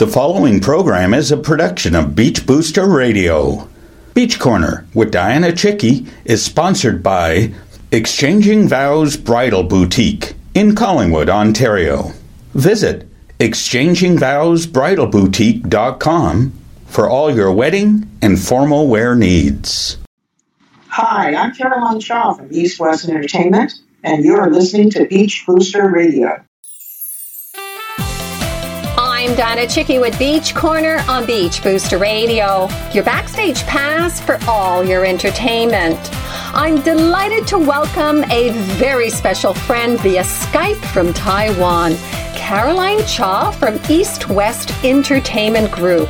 The following program is a production of Beach Booster Radio. Beach Corner with Dianna Chycki is sponsored by Exchanging Vows Bridal Boutique in Collingwood, Ontario. Visit exchangingvowsbridalboutique.com for all your wedding and formal wear needs. Hi, I'm Caroline Chia from East West Entertainment, and you're listening to Beach Booster Radio. I'm Dianna Chycki with Beach Corner on Beach Booster Radio, your backstage pass for all your entertainment. I'm delighted to welcome a very special friend via Skype from Taiwan, Caroline Chia from East West Entertainment Group.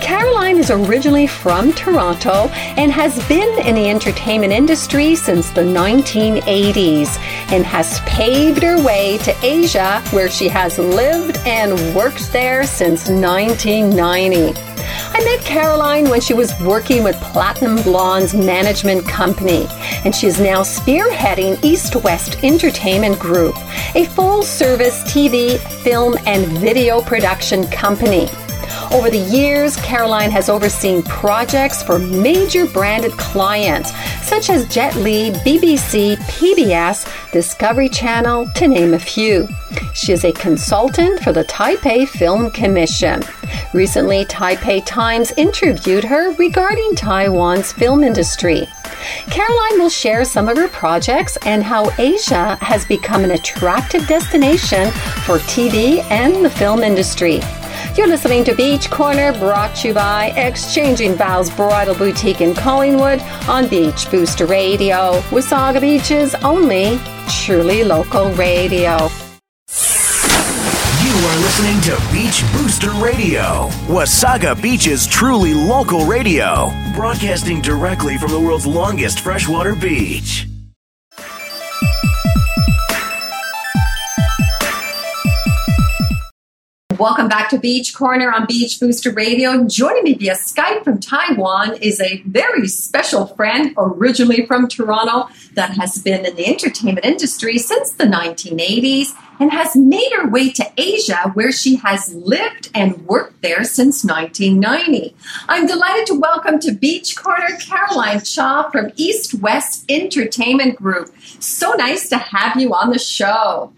Caroline is originally from Toronto and has been in the entertainment industry since the 1980s and has paved her way to Asia, where she has lived and worked there since 1990. I met Caroline when she was working with Platinum Blonde's management company, and she is now spearheading East West Entertainment Group, a full service TV, film, and video production company. Over the years, Caroline has overseen projects for major branded clients such as Jet Li, BBC, PBS, Discovery Channel, to name a few. She is a consultant for the Taipei Film Commission. Recently, Taipei Times interviewed her regarding Taiwan's film industry. Caroline will share some of her projects and how Asia has become an attractive destination for TV and the film industry. You're listening to Beach Corner, brought to you by Exchanging Vows Bridal Boutique in Collingwood on Beach Booster Radio, Wasaga Beach's only truly local radio. You are listening to Beach Booster Radio, Wasaga Beach's truly local radio, broadcasting directly from the world's longest freshwater beach. Welcome back to Beach Corner on Beach Booster Radio. Joining me via Skype from Taiwan is a very special friend, originally from Toronto, that has been in the entertainment industry since the 1980s and has made her way to Asia, where she has lived and worked there since 1990. I'm delighted to welcome to Beach Corner Caroline Chia from East West Entertainment Group. So nice to have you on the show.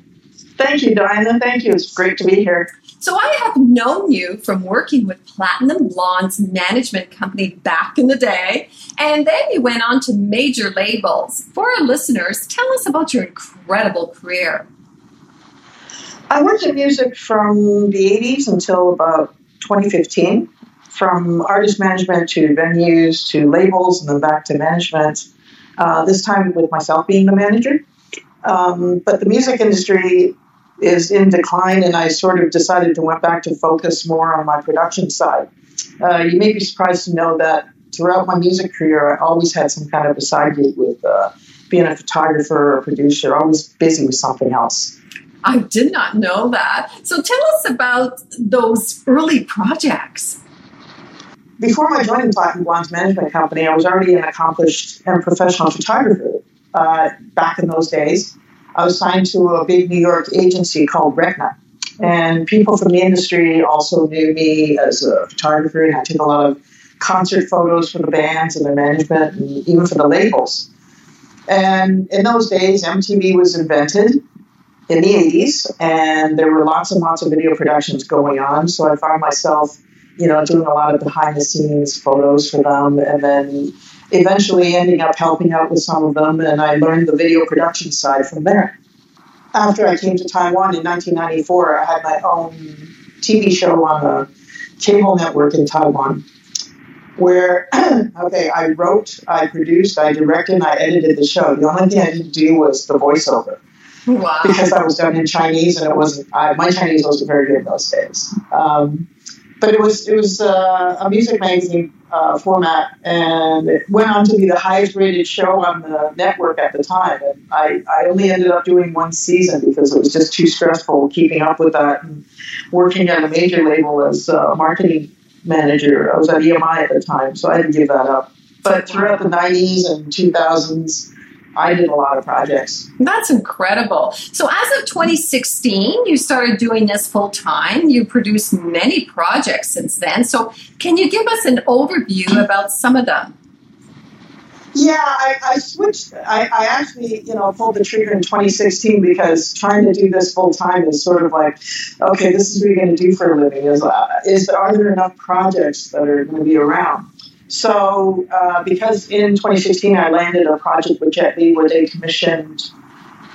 Thank you, Dianna. Thank you. It's great to be here. So I have known you from working with Platinum Blonde's management company back in the day, and then you went on to major labels. For our listeners, tell us about your incredible career. I worked in music from the 80s until about 2015, from artist management to venues to labels and then back to management, uh, this time with myself being the manager. Um, but the music industry is in decline, and I sort of decided to went back to focus more on my production side. Uh, you may be surprised to know that throughout my music career, I always had some kind of a side gig with uh, being a photographer or producer, always busy with something else. I did not know that. So tell us about those early projects. Before my joining Platinum Blonde's management company, I was already an accomplished and professional photographer uh, back in those days. I was signed to a big New York agency called Regna. And people from the industry also knew me as a photographer, and I took a lot of concert photos for the bands and their management, and even for the labels. And in those days, MTV was invented in the 80s, and there were lots and lots of video productions going on. So I found myself, you know, doing a lot of behind the scenes photos for them, and then eventually ending up helping out with some of them, and I learned the video production side from there. After I came to Taiwan in 1994, I had my own TV show on the cable network in Taiwan, where, okay, I wrote, I produced, I directed, and I edited the show. The only thing I didn't do was the voiceover. Wow. Because that was done in Chinese, and it wasn't. I, my Chinese wasn't very good in those days. Um, but it was it was uh, a music magazine uh, format, and it went on to be the highest rated show on the network at the time. And I, I only ended up doing one season because it was just too stressful keeping up with that and working at a major label as a marketing manager. I was at EMI at the time, so I had to give that up. But throughout the 90s and 2000s, I did a lot of projects. That's incredible. So, as of 2016, you started doing this full time. You produced many projects since then. So, can you give us an overview about some of them? Yeah, I, I switched. I, I, actually, you know, pulled the trigger in 2016 because trying to do this full time is sort of like, okay, this is what you're going to do for a living. Is uh, is are there enough projects that are going to be around? So, uh, because in 2016 I landed a project with Jet Li where they commissioned.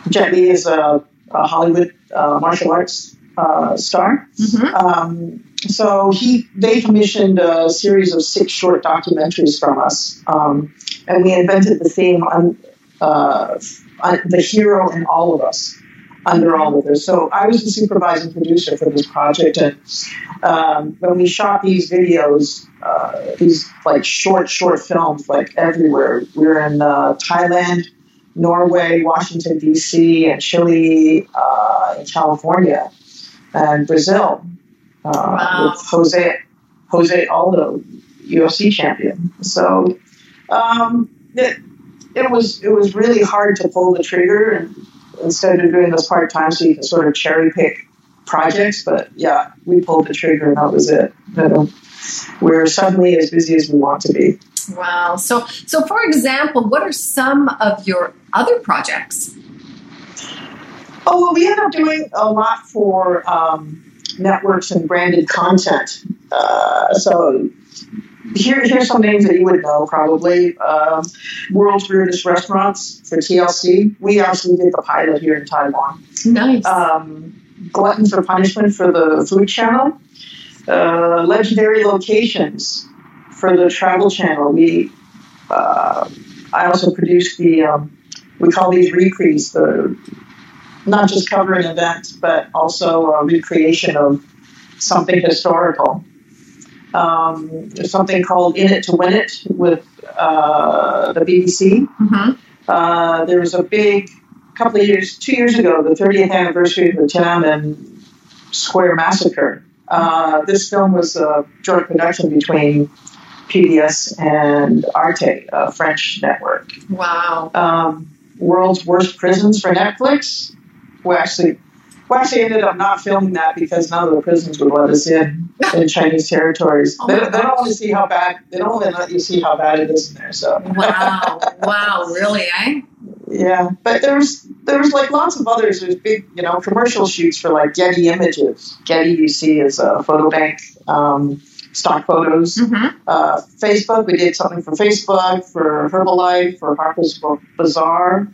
Jet Li is a, a Hollywood uh, martial arts uh, star. Mm-hmm. Um, so he they commissioned a series of six short documentaries from us, um, and we invented the theme on, uh, on the hero in all of us under all of this. So I was the supervising producer for this project, and um, when we shot these videos, uh, these like short, short films, like everywhere. We were in uh, Thailand, Norway, Washington D.C., and Chile, uh, in California, and Brazil uh, wow. with Jose Jose Aldo, UFC champion. So um, it, it was it was really hard to pull the trigger and instead of doing this part time, so you can sort of cherry pick projects. But yeah, we pulled the trigger and that was it. Know, we're suddenly as busy as we want to be. Wow. So, so for example, what are some of your other projects? Oh, well, we end up doing a lot for um, networks and branded content. Uh, so here, here's some names that you would know probably. Um, World's Weirdest Restaurants for TLC. We actually did the pilot here in Taiwan. Nice. Um, Glutton for Punishment for the Food Channel. Uh, legendary Locations for the Travel Channel. We, uh, I also produced the, um, we call these recrees, the not just covering events, but also a recreation of something historical um, something called In It to Win It with uh, the BBC. Mm-hmm. Uh, there was a big couple of years, two years ago, the 30th anniversary of the Tiananmen Square massacre. Uh, this film was a joint production between PBS and Arte, a French network. Wow. Um, World's Worst Prisons for Netflix. We actually we actually ended up not filming that because none of the prisons would let us in in Chinese territories. Oh they, they, don't want to see how bad. They don't want to let you see how bad it is in there. So wow, wow, really, eh? Yeah, but there's there's like lots of others. There's big, you know, commercial shoots for like Getty Images. Getty, you see, is a photo bank. Um, stock photos. Mm-hmm. Uh, Facebook, we did something for Facebook, for Herbalife, for Harper's Bazaar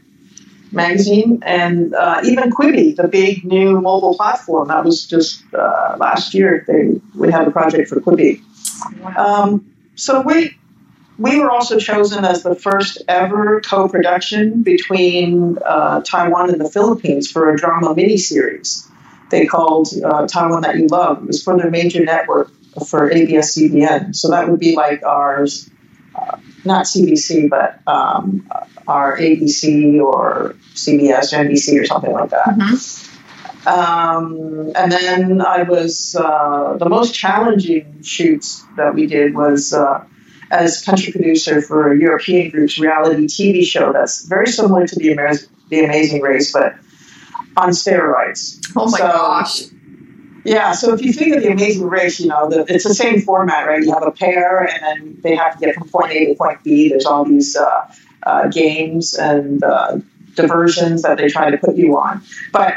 magazine, and uh, even Quibi, the big new mobile platform. That was just uh, last year. They we had a project for Quibi. Um, so we we were also chosen as the first ever co-production between uh, Taiwan and the Philippines for a drama miniseries. They called uh, Taiwan That You Love. It was for their major network for ABS-CBN. So that would be like ours uh, not CBC, but um, our ABC or CBS or NBC or something like that. Mm-hmm. Um, and then I was uh, the most challenging shoots that we did was uh, as country producer for a European group's reality TV show that's very similar to the, Amer- the Amazing Race, but on steroids. Oh my so, gosh! Yeah, so if you think of the Amazing Race, you know, the, it's the same format, right? You have a pair, and then they have to get from point A to point B. There's all these uh, uh, games and uh, diversions that they try to put you on. But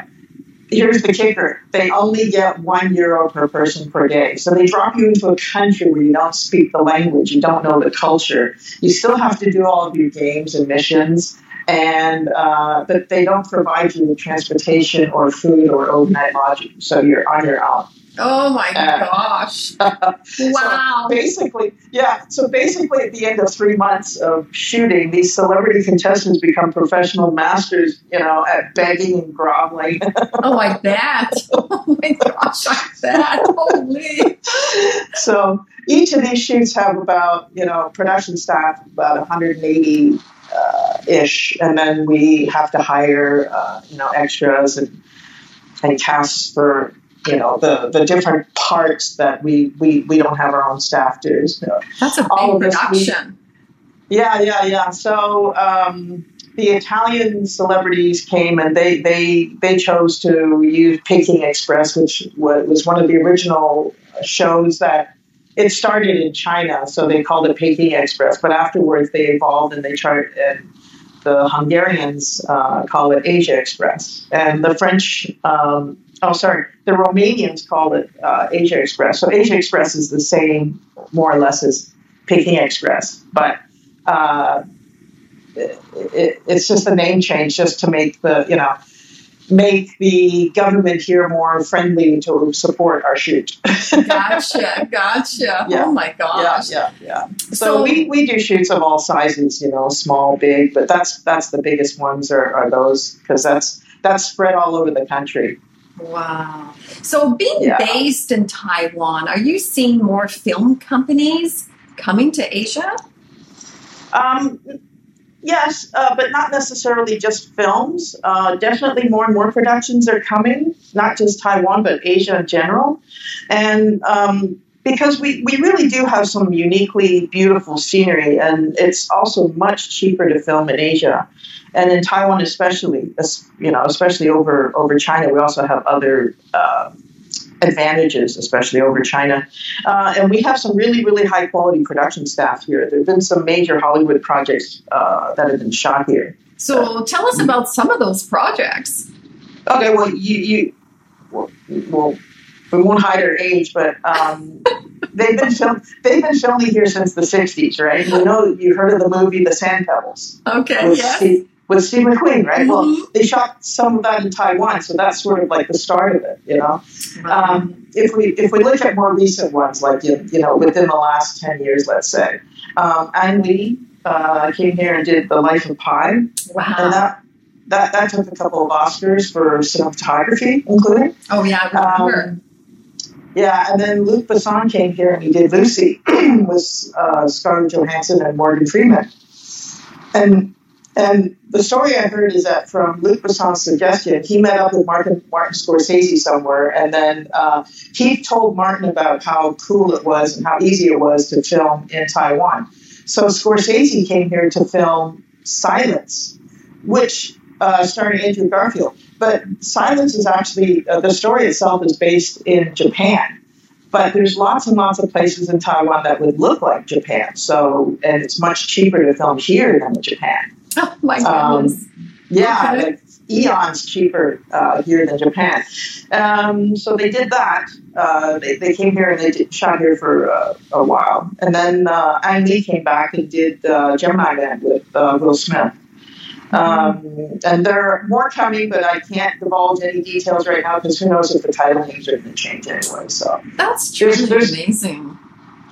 here's the kicker they only get one euro per person per day. So they drop you into a country where you don't speak the language, you don't know the culture. You still have to do all of your games and missions and uh, but they don't provide you with transportation or food or overnight lodging, so you're on your own. Oh my uh, gosh! wow. So basically, yeah. So basically, at the end of three months of shooting, these celebrity contestants become professional masters, you know, at begging and groveling. oh, I bet. Oh my gosh, I bet. Holy. So each of these shoots have about, you know, production staff about 180 uh, ish, and then we have to hire uh, you know extras and and casts for you know the the different parts that we we, we don't have our own staff do. So That's a big production. We, yeah, yeah, yeah. So um, the Italian celebrities came and they they they chose to use Peking Express, which was one of the original shows that it started in China, so they called it Peking Express. But afterwards, they evolved and they tried. And the Hungarians uh, call it Asia Express, and the French. Um, oh, sorry, the Romanians call it uh, Asia Express. So Asia Express is the same, more or less, as Peking Express, but uh, it, it, it's just a name change just to make the you know make the government here more friendly to support our shoot. gotcha, gotcha. Yeah. Oh my gosh. Yeah, yeah, yeah. So, so, we, we do shoots of all sizes, you know, small, big, but that's that's the biggest ones are, are those because that's that's spread all over the country. Wow. So being yeah. based in Taiwan, are you seeing more film companies coming to Asia? Um, Yes, uh, but not necessarily just films. Uh, definitely more and more productions are coming, not just Taiwan, but Asia in general. And um, because we, we really do have some uniquely beautiful scenery, and it's also much cheaper to film in Asia. And in Taiwan, especially, you know, especially over over China, we also have other uh, advantages, especially over China. Uh, and we have some really, really high quality production staff here. There have been some major Hollywood projects uh, that have been shot here. So tell us about some of those projects. Okay, well, you, you well, well we won't hide our age, but um, they've been film- they've been filming here since the '60s, right? You know, you heard of the movie The Sand Pebbles? Okay, yes. Steve, with Steve McQueen, right? Mm-hmm. Well, they shot some of that in Taiwan, so that's sort of like the start of it, you know. Um, if we if we look at more recent ones, like you, you know, within the last ten years, let's say, um, Ang Lee uh, came here and did The Life of Pi, wow. and that that that took a couple of Oscars for cinematography, including. Oh yeah, I remember. Um, yeah, and then Luc Besson came here and he did Lucy with uh, Scarlett Johansson and Morgan Freeman. And and the story I heard is that from Luc Besson's suggestion, he met up with Martin, Martin Scorsese somewhere, and then uh, he told Martin about how cool it was and how easy it was to film in Taiwan. So Scorsese came here to film Silence, which uh, starring Andrew Garfield. But Silence is actually, uh, the story itself is based in Japan. But there's lots and lots of places in Taiwan that would look like Japan. So, and it's much cheaper to film here than in Japan. Oh my goodness. Um, yeah, okay. eons cheaper uh, here than Japan. Um, so they did that. Uh, they, they, came here and they did, shot here for uh, a while. And then uh, Ang Lee came back and did uh, Gemini Man with uh, Will Smith. Um, and there are more coming, but I can't divulge any details right now because who knows if the title names are going to change anyway. So that's true. there's, there's, amazing.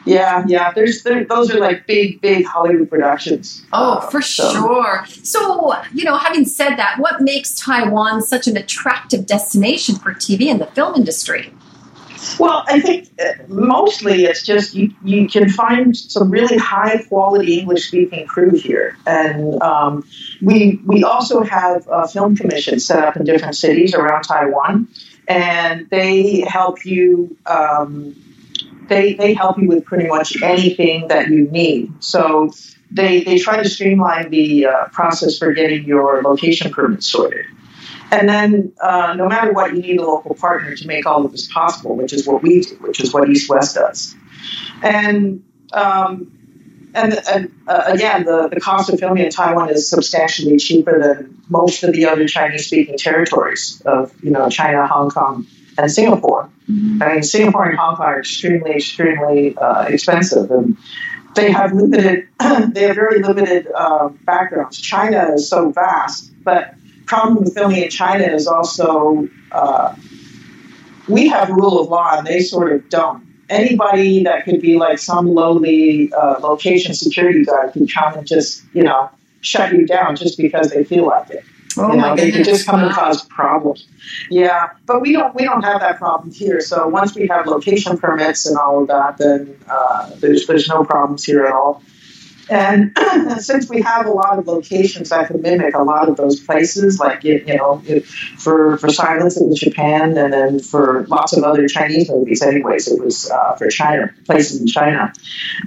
Yeah, yeah. There's there, those are like big, big Hollywood productions. Oh, uh, for so. sure. So, you know, having said that, what makes Taiwan such an attractive destination for TV and the film industry? Well, I think uh, mostly it's just you, you can find some really high quality English speaking crew here, and um, we we also have a film commissions set up in different cities around Taiwan, and they help you. Um, they, they help you with pretty much anything that you need. So they, they try to streamline the uh, process for getting your location permit sorted. And then, uh, no matter what, you need a local partner to make all of this possible, which is what we do, which is what East West does. And um, and, and uh, again, the, the cost of filming in Taiwan is substantially cheaper than most of the other Chinese-speaking territories of you know China, Hong Kong, and Singapore. Mm-hmm. I mean, Singapore and Hong Kong are extremely, extremely uh, expensive, and they have limited. they have very limited uh, backgrounds. China is so vast, but problem with filming in China is also uh, we have rule of law, and they sort of don't. Anybody that could be like some lowly uh, location security guard can come and just you know shut you down just because they feel like it. Oh you know, they can just come and cause problems. Yeah, but we don't we don't have that problem here. So once we have location permits and all of that, then uh, there's there's no problems here at all. And since we have a lot of locations that can mimic a lot of those places, like you know, for for Silence it was Japan, and then for lots of other Chinese movies, anyways, it was uh, for China places in China.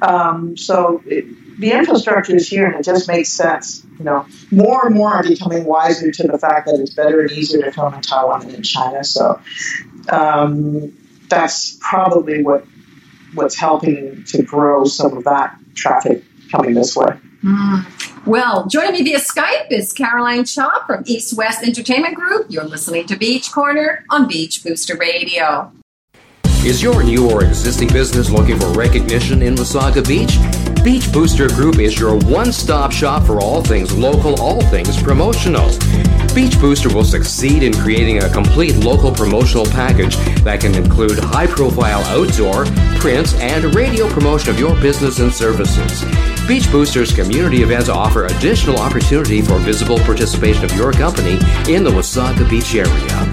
Um, so it, the infrastructure is here, and it just makes sense. You know, more and more are becoming wiser to the fact that it's better and easier to film in Taiwan than in China. So um, that's probably what what's helping to grow some of that traffic coming this way. Mm. Well, joining me via Skype is Caroline Chia from East West Entertainment Group. You're listening to Beach Corner on Beach Booster Radio. Is your new or existing business looking for recognition in Wasaga Beach? Beach Booster Group is your one stop shop for all things local, all things promotional. Beach Booster will succeed in creating a complete local promotional package that can include high profile outdoor, print, and radio promotion of your business and services. Beach Booster's community events offer additional opportunity for visible participation of your company in the Wasaga Beach area.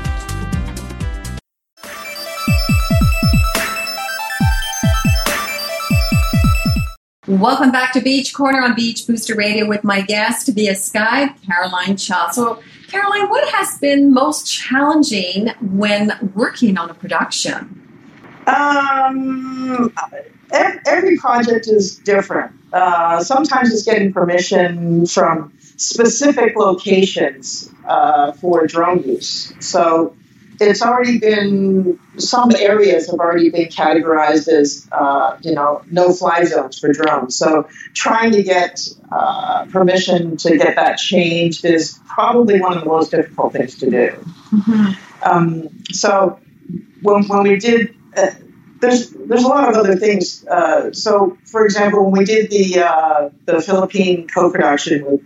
Welcome back to Beach Corner on Beach Booster Radio with my guest via Skype, Caroline Chia. So, Caroline, what has been most challenging when working on a production? Um, every project is different. Uh, sometimes it's getting permission from specific locations uh, for drone use. So it's already been some areas have already been categorized as uh, you know no fly zones for drones. So trying to get uh, permission to get that changed is probably one of the most difficult things to do. Mm-hmm. Um, so when, when we did. Uh, there's there's a lot of other things. Uh, so, for example, when we did the uh, the Philippine co-production with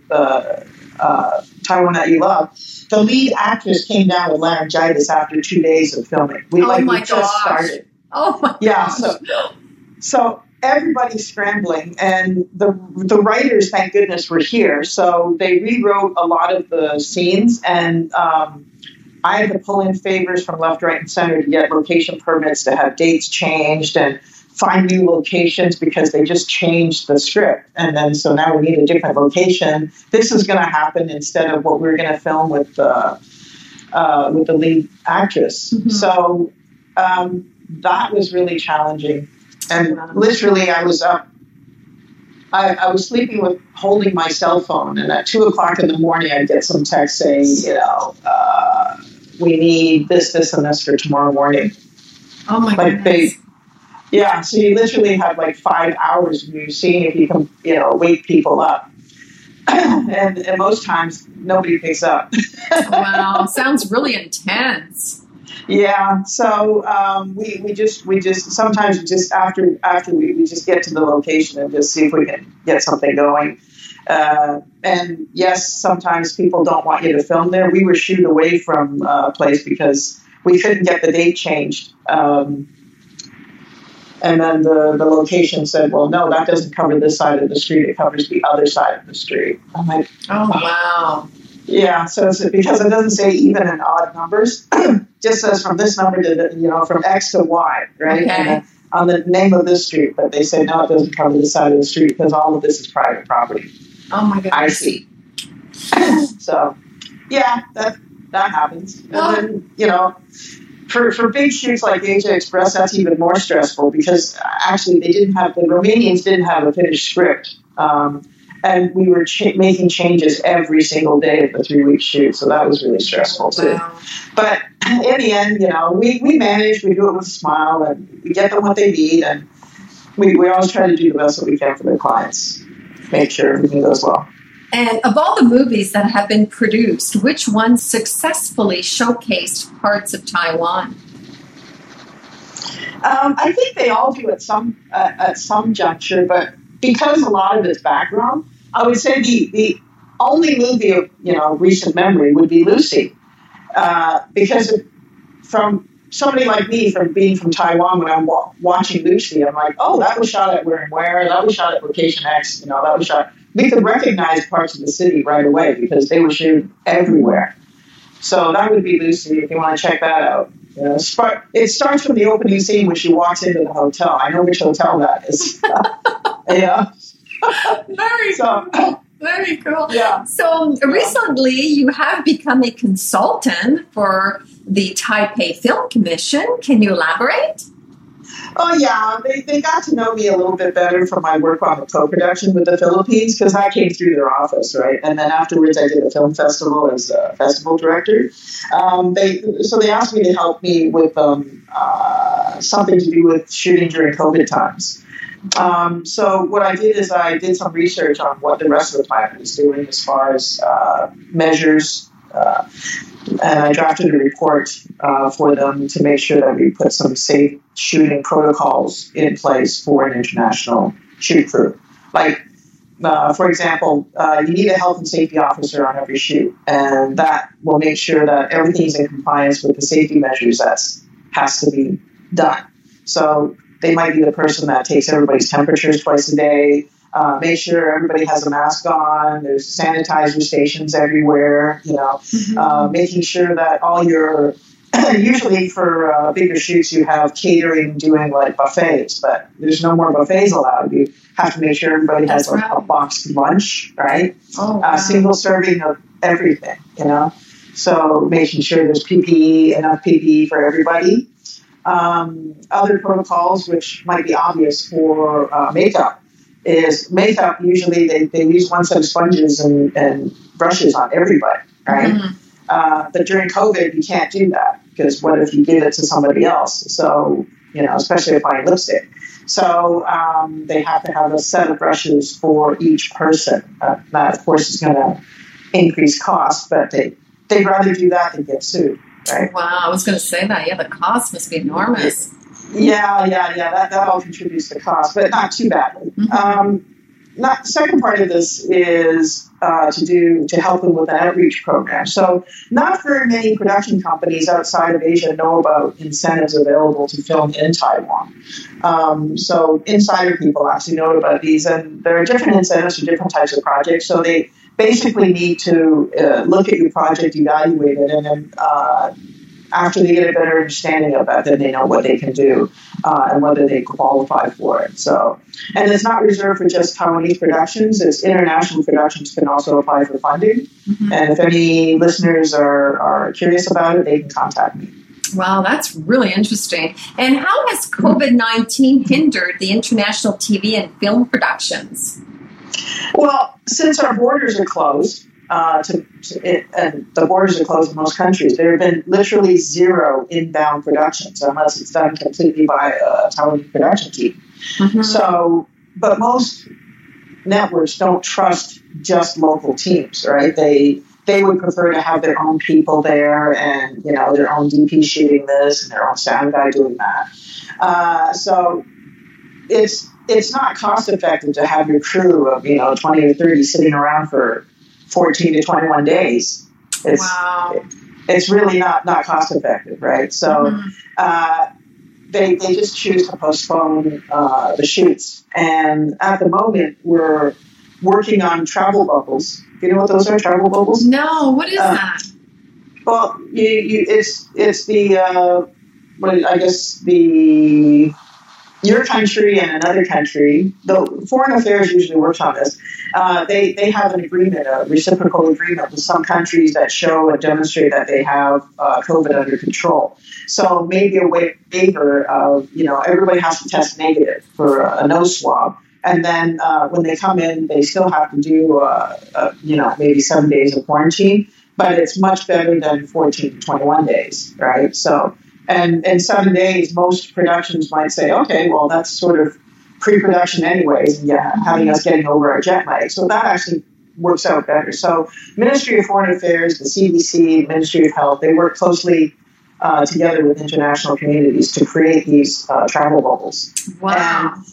uh, Taiwan that you love, the lead actress came down with laryngitis after two days of filming. We oh like we gosh. just started. Oh my yeah, gosh. so so everybody's scrambling, and the the writers, thank goodness, were here. So they rewrote a lot of the scenes and. Um, I had to pull in favors from left, right, and center to get location permits to have dates changed and find new locations because they just changed the script. And then so now we need a different location. This is going to happen instead of what we are going to film with the uh, with the lead actress. Mm-hmm. So um, that was really challenging. And literally, I was up. I, I, was sleeping with holding my cell phone, and at two o'clock in the morning, I'd get some text saying, you know, uh, we need this, this, and this for tomorrow morning. Oh my like goodness. They, yeah, so you literally have like five hours of you seeing if you can, you know, wake people up. and, and most times nobody picks up. wow, sounds really intense. Yeah, so um, we, we just we just sometimes just after after we, we just get to the location and just see if we can get something going. Uh, and yes, sometimes people don't want you to film there. We were shooed away from uh, a place because we couldn't get the date changed. Um, and then the, the location said, well, no, that doesn't cover this side of the street. It covers the other side of the street. I'm like, oh, wow. Yeah, so it's, because it doesn't say even and odd numbers, just says from this number to, the, you know, from X to Y, right? Okay. And, on the name of this street, but they say, no, it doesn't cover the side of the street because all of this is private property. Oh my goodness. I see. so, yeah, that that happens. And oh. then, you know, for, for big shoots like Asia Express, that's even more stressful because actually they didn't have, the Romanians didn't have a finished script. Um, and we were ch- making changes every single day of the three week shoot, so that was really stressful too. Wow. But in the end, you know, we, we manage, we do it with a smile, and we get them what they need, and we, we always try to do the best that we can for their clients make sure everything goes well. And of all the movies that have been produced, which ones successfully showcased parts of Taiwan? Um, I think they all do at some uh, at some juncture, but because a lot of it's background, I would say the the only movie of you know recent memory would be Lucy, uh, because from somebody like me from being from Taiwan, when I'm wa- watching Lucy, I'm like, oh, that was shot at where and where, that was shot at location X, you know, that was shot. We could recognize parts of the city right away because they were shooting everywhere. So that would be Lucy if you want to check that out. You know, it starts from the opening scene when she walks into the hotel. I know which hotel that is. yeah. Very so. Very cool. Yeah. So recently, you have become a consultant for the Taipei Film Commission. Can you elaborate? Oh yeah, they, they got to know me a little bit better from my work on the co-production with the Philippines because I came through their office, right? And then afterwards, I did a film festival as a festival director. Um, they so they asked me to help me with um, uh, something to do with shooting during COVID times. Um, so what I did is I did some research on what the rest of the planet was doing as far as uh, measures, uh, and I drafted a report uh, for them to make sure that we put some safe shooting protocols in place for an international shoot crew. Like, uh, for example, uh, you need a health and safety officer on every shoot, and that will make sure that everything's in compliance with the safety measures that has to be done. So they might be the person that takes everybody's temperatures twice a day, uh, make sure everybody has a mask on. There's sanitizer stations everywhere. You know, mm-hmm. uh, making sure that all your usually for uh, bigger shoots you have catering doing like buffets, but there's no more buffets allowed. You have to make sure everybody has a, a, boxed lunch, right? Oh, wow. single serving of everything. You know, so making sure there's PPE enough PPE for everybody. Um, other protocols which might be obvious for uh, makeup is makeup usually they, they use one set of sponges and, and brushes on everybody, right? Mm-hmm. Uh, but during COVID, you can't do that because what if you give it to somebody else? So, you know, especially applying lipstick. So um, they have to have a set of brushes for each person. Uh, that, of course, is going to increase costs, but they, they'd rather do that than get sued, right? Wow, I was going to say that. Yeah, the cost must be enormous. Yeah, yeah, yeah. That, that all contributes to cost, but not too badly. Mm-hmm. Um, not, the second part of this is uh, to do to help them with an outreach program. So, not very many production companies outside of Asia know about incentives available to film in Taiwan. Um, so, insider people actually know about these, and there are different incentives for different types of projects. So, they basically need to uh, look at your project, evaluate it, and then uh, after they get a better understanding of it, then they know what they can do uh, and whether they qualify for it. So, and it's not reserved for just Taiwanese productions. It's international productions can also apply for funding. Mm-hmm. And if any listeners are, are curious about it, they can contact me. Wow, that's really interesting. And how has COVID 19 hindered the international TV and film productions? Well, since our borders are closed, uh, to, to it, and the borders are closed in most countries. There have been literally zero inbound productions unless it's done completely by a Taiwanese production team. Mm-hmm. So, but most networks don't trust just local teams, right? They they would prefer to have their own people there and you know their own DP shooting this and their own sound guy doing that. Uh, so it's it's not cost effective to have your crew of you know 20 or 30 sitting around for 14 to 21 days. It's, wow. it's really not, not cost effective, right? So mm-hmm. uh, they, they just choose to postpone uh, the shoots. And at the moment, we're working on travel bubbles. Do you know what those are, travel bubbles? No, what is uh, that? Well, you, you, it's it's the uh, what I guess the your country and another country, the foreign affairs usually works on this. Uh, they they have an agreement, a reciprocal agreement with some countries that show and demonstrate that they have uh, COVID under control. So maybe a waiver of you know everybody has to test negative for a nose swab. And then uh, when they come in, they still have to do, uh, uh, you know, maybe seven days of quarantine. But it's much better than 14 to 21 days, right? So and in seven days, most productions might say, okay, well, that's sort of pre-production anyways, and yeah, having us getting over our jet lag. So that actually works out better. So Ministry of Foreign Affairs, the CDC, Ministry of Health, they work closely uh, together with international communities to create these uh, travel bubbles. Wow. And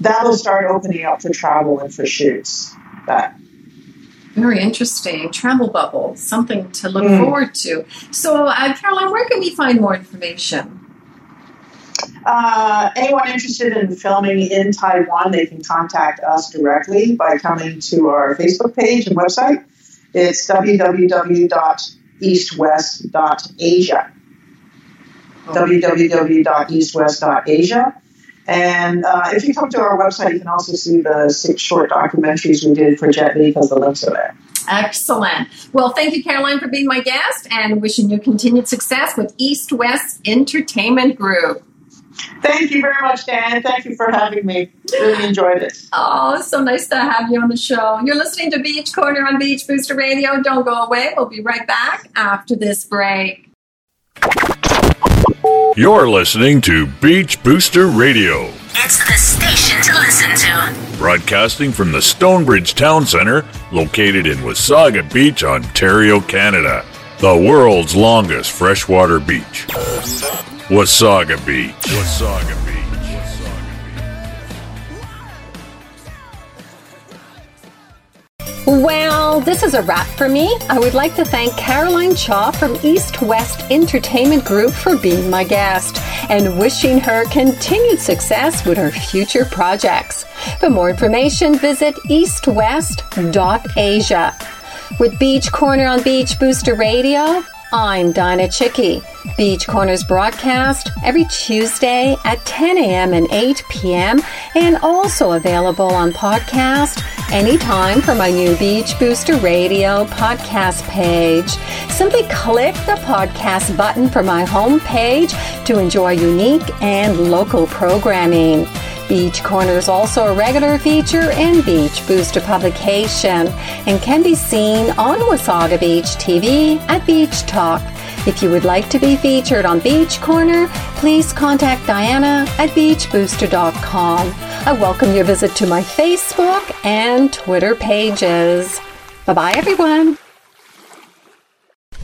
that'll start opening up for travel and for shoots. That Very interesting. Travel bubble, something to look Mm. forward to. So, uh, Caroline, where can we find more information? Uh, anyone interested in filming in Taiwan, they can contact us directly by coming to our Facebook page and website. It's www.eastwest.asia. www.eastwest.asia. And uh, if you come to our website, you can also see the six short documentaries we did for Jet Li because the links are there. Excellent. Well, thank you, Caroline, for being my guest and wishing you continued success with East West Entertainment Group. Thank you very much, Dan. Thank you for having me. Really enjoyed it. Oh, so nice to have you on the show. You're listening to Beach Corner on Beach Booster Radio. Don't go away. We'll be right back after this break. You're listening to Beach Booster Radio, It's the station to listen to. broadcasting from the Stonebridge Town Center, located in Wasaga Beach, Ontario, Canada, the world's longest freshwater beach. Wasaga Beach. Wasaga Beach. Well, this is a wrap for me. I would like to thank Caroline Chia from East West Entertainment Group for being my guest and wishing her continued success with her future projects. For more information, visit eastwest.asia. With Beach Corner on Beach Booster Radio, I'm Dianna Chycki. Beach Corners broadcast every Tuesday at 10 a.m. and 8 p.m. and also available on podcast anytime from my new Beach Booster Radio podcast page. Simply click the podcast button for my home page to enjoy unique and local programming. Beach Corner is also a regular feature in Beach Booster publication and can be seen on Wasaga Beach TV at Beach Talk. If you would like to be featured on Beach Corner, please contact Dianna at beachbooster.com. I welcome your visit to my Facebook and Twitter pages. Bye bye, everyone.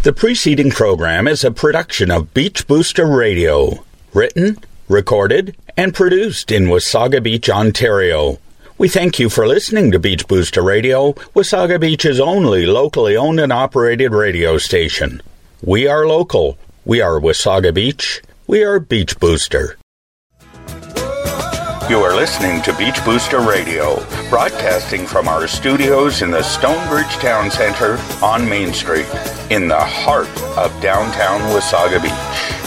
The preceding program is a production of Beach Booster Radio, written, recorded, and produced in Wasaga Beach, Ontario. We thank you for listening to Beach Booster Radio, Wasaga Beach's only locally owned and operated radio station. We are local. We are Wasaga Beach. We are Beach Booster. You are listening to Beach Booster Radio, broadcasting from our studios in the Stonebridge Town Center on Main Street, in the heart of downtown Wasaga Beach.